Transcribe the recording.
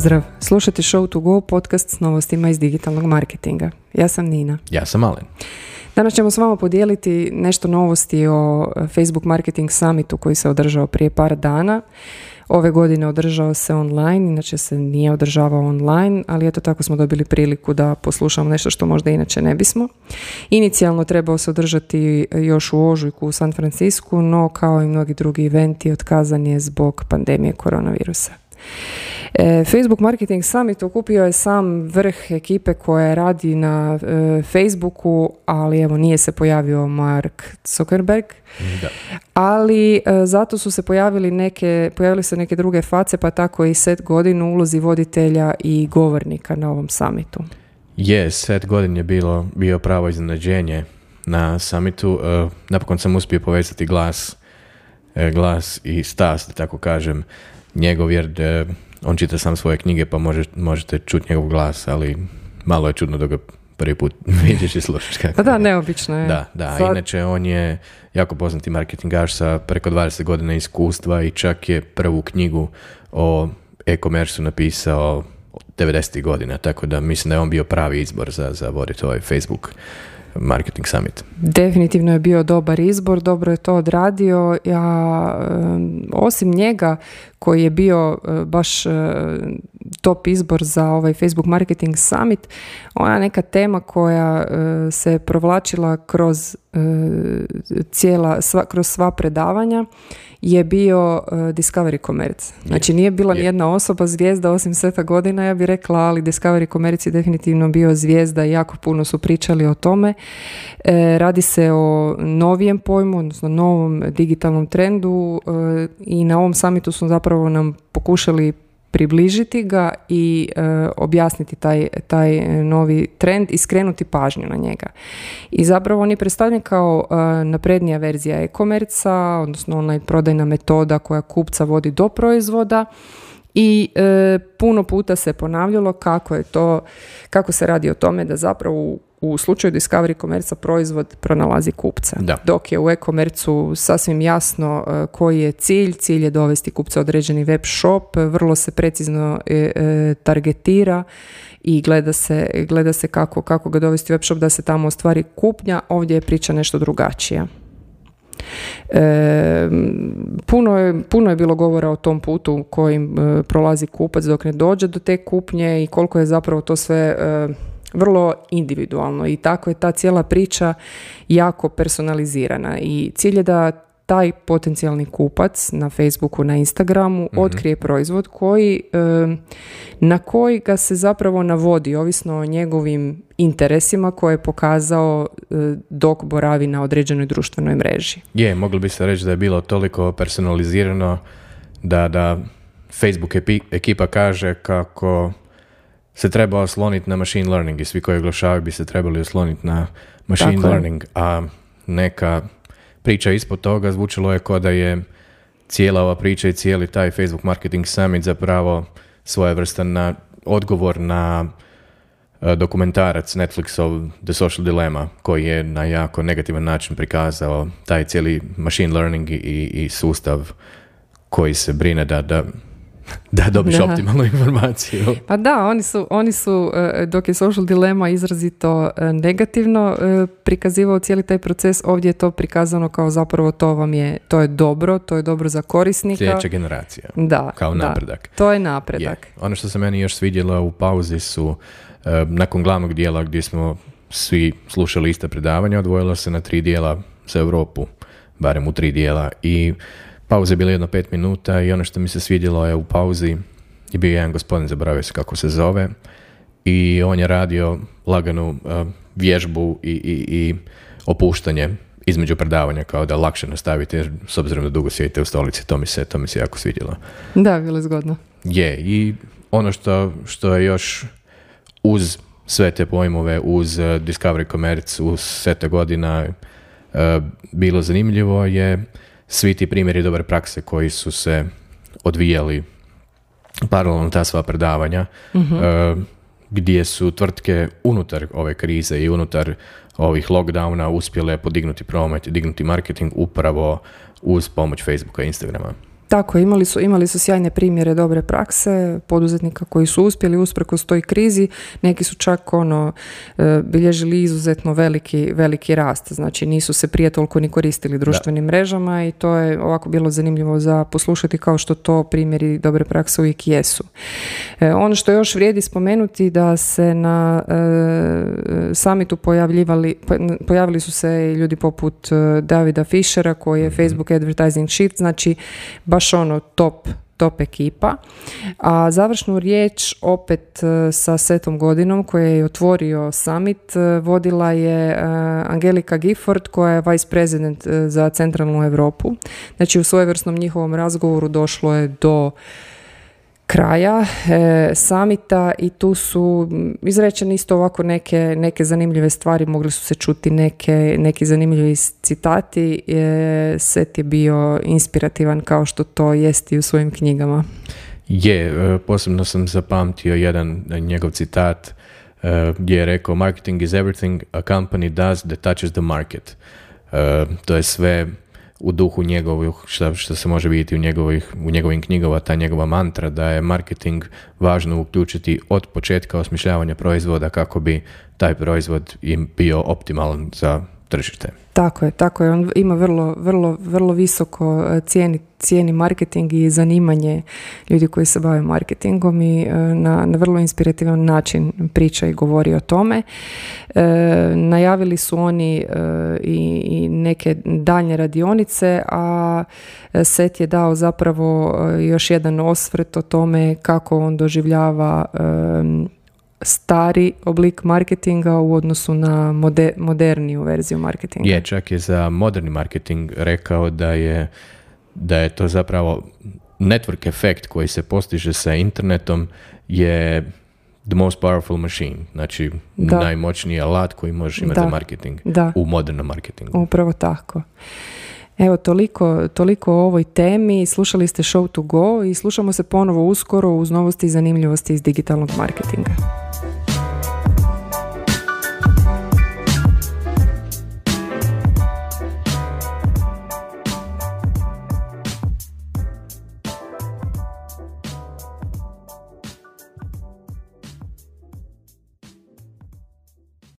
Pozdrav, slušajte Show to Go, podcast s novostima iz digitalnog marketinga. Ja sam Nina. Ja sam Alen. Danas ćemo s vama podijeliti nešto novosti o Facebook Marketing Summitu koji se održao prije par dana. Ove godine održao se online, inače se nije održavao online, ali eto tako smo dobili priliku da poslušamo nešto što možda inače ne bismo. Inicijalno trebao se održati još u ožujku u San Francisku, no kao i mnogi drugi eventi otkazan je zbog pandemije koronavirusa. E, Facebook Marketing Summit okupio je sam vrh ekipe koja radi na e, Facebooku, ali evo nije se pojavio Mark Zuckerberg. Da. Ali e, zato su se pojavili neke, pojavili se neke druge face, pa tako i set godinu ulozi voditelja i govornika na ovom samitu. Je, set godin je bilo, bio pravo iznenađenje na samitu. napokon sam uspio povezati glas, glas i stas, da tako kažem, njegov jer on čita sam svoje knjige pa može, možete čuti njegov glas, ali malo je čudno da ga prvi put vidiš i slušaš kako Pa da, neobično je. Da, da. Inače, on je jako poznati marketingaš sa preko 20 godina iskustva i čak je prvu knjigu o e-commerce napisao 90. godina, tako da mislim da je on bio pravi izbor za, za voditi ovaj Facebook Marketing Summit. Definitivno je bio dobar izbor, dobro je to odradio. Ja, osim njega koji je bio e, baš e, top izbor za ovaj Facebook Marketing Summit, ona neka tema koja e, se provlačila kroz cijela, sva, kroz sva predavanja je bio Discovery Commerce. Znači nije bila ni jedna osoba zvijezda osim seta godina, ja bih rekla, ali Discovery Commerce je definitivno bio zvijezda i jako puno su pričali o tome. radi se o novijem pojmu, odnosno novom digitalnom trendu i na ovom samitu su zapravo nam pokušali približiti ga i e, objasniti taj, taj novi trend i skrenuti pažnju na njega. I zapravo on je predstavljen kao e, naprednija verzija e-komerca, odnosno onaj prodajna metoda koja kupca vodi do proizvoda i e, puno puta se ponavljalo kako je to, kako se radi o tome da zapravo u slučaju Discovery komerca proizvod pronalazi kupca. Da. Dok je u e-komercu sasvim jasno e, koji je cilj. Cilj je dovesti kupca određeni web shop, vrlo se precizno e, e, targetira i gleda se, gleda se kako, kako ga dovesti u web shop da se tamo ostvari kupnja. Ovdje je priča nešto drugačija. E, puno, je, puno je bilo govora o tom putu kojim prolazi kupac dok ne dođe do te kupnje i koliko je zapravo to sve vrlo individualno i tako je ta cijela priča jako personalizirana i cilj je da taj potencijalni kupac na Facebooku, na Instagramu mm otkrije proizvod koji, na koji ga se zapravo navodi, ovisno o njegovim interesima koje je pokazao e, dok boravi na određenoj društvenoj mreži. Je, mogli bi se reći da je bilo toliko personalizirano da, da Facebook ekipa kaže kako se treba osloniti na machine learning i svi koji oglašavaju bi se trebali osloniti na machine learning, a neka priča ispod toga zvučalo je kao da je cijela ova priča i cijeli taj Facebook Marketing Summit zapravo svojevrstan na odgovor na e, dokumentarac Netflixov The Social Dilemma koji je na jako negativan način prikazao taj cijeli machine learning i, i sustav koji se brine da, da da dobiš da. optimalnu informaciju. Pa da, oni su, oni su, e, dok je social dilema izrazito e, negativno e, prikazivao cijeli taj proces, ovdje je to prikazano kao zapravo to vam je, to je dobro, to je dobro za korisnika. Sljedeća generacija. Da. Kao napredak. to je napredak. Ono što se meni još svidjelo u pauzi su, nakon glavnog dijela gdje smo svi slušali iste predavanja, odvojilo se na tri dijela za Europu, barem u tri dijela i Pauza je bila jedno pet minuta i ono što mi se svidjelo je u pauzi je bio jedan gospodin, zaboravio se kako se zove, i on je radio laganu uh, vježbu i, i, i opuštanje između predavanja kao da lakše nastaviti jer s obzirom da dugo sjedite u stolici to mi se, to mi se jako svidjelo. Da, bilo je zgodno. Je i ono što, što je još uz sve te pojmove, uz uh, Discovery Commerce, uz sete godina uh, bilo zanimljivo je svi ti primjeri dobre prakse koji su se odvijali paralelno ta sva predavanja, mhm. eh, gdje su tvrtke unutar ove krize i unutar ovih lockdowna uspjele podignuti promet i dignuti marketing upravo uz pomoć Facebooka i Instagrama. Tako, imali su, imali su sjajne primjere dobre prakse, poduzetnika koji su uspjeli usprkos toj krizi, neki su čak ono e, bilježili izuzetno veliki, veliki rast, znači nisu se prije toliko ni koristili društvenim mrežama i to je ovako bilo zanimljivo za poslušati kao što to primjeri dobre prakse uvijek jesu. E, ono što još vrijedi spomenuti da se na e, samitu pojavljivali, pojavili su se ljudi poput Davida Fischera koji je mhm. Facebook Advertising Shift, znači baš ono top top ekipa. A završnu riječ opet e, sa Setom Godinom koje je otvorio summit e, vodila je e, Angelika Gifford koja je vice president za centralnu Europu. Znači u svojevrsnom njihovom razgovoru došlo je do kraja e, samita i tu su izrečene isto ovako neke, neke zanimljive stvari, mogli su se čuti neke, neki zanimljivi citati. E, set je bio inspirativan kao što to jest i u svojim knjigama. Je, e, posebno sam zapamtio jedan njegov citat e, gdje je rekao marketing is everything a company does that touches the market. E, to je sve u duhu njegovih, što, što se može vidjeti u, njegovih, u njegovim knjigama, ta njegova mantra da je marketing važno uključiti od početka osmišljavanja proizvoda kako bi taj proizvod im bio optimalan za tržište. Tako je, tako je. On ima vrlo, vrlo, vrlo visoko e, cijeni, cijeni marketing i zanimanje ljudi koji se bave marketingom i e, na, na vrlo inspirativan način priča i govori o tome. E, najavili su oni i, i neke daljnje radionice, a Set je dao zapravo još jedan osvrt o tome kako on doživljava stari oblik marketinga u odnosu na moder, moderniju verziju marketinga. Je, čak je za moderni marketing rekao da je, da je to zapravo network efekt koji se postiže sa internetom je the most powerful machine, znači da. najmoćniji alat koji možeš imati za marketing da. u modernom marketingu. Upravo tako. Evo, toliko, toliko o ovoj temi. Slušali ste Show to Go i slušamo se ponovo uskoro uz novosti i zanimljivosti iz digitalnog marketinga.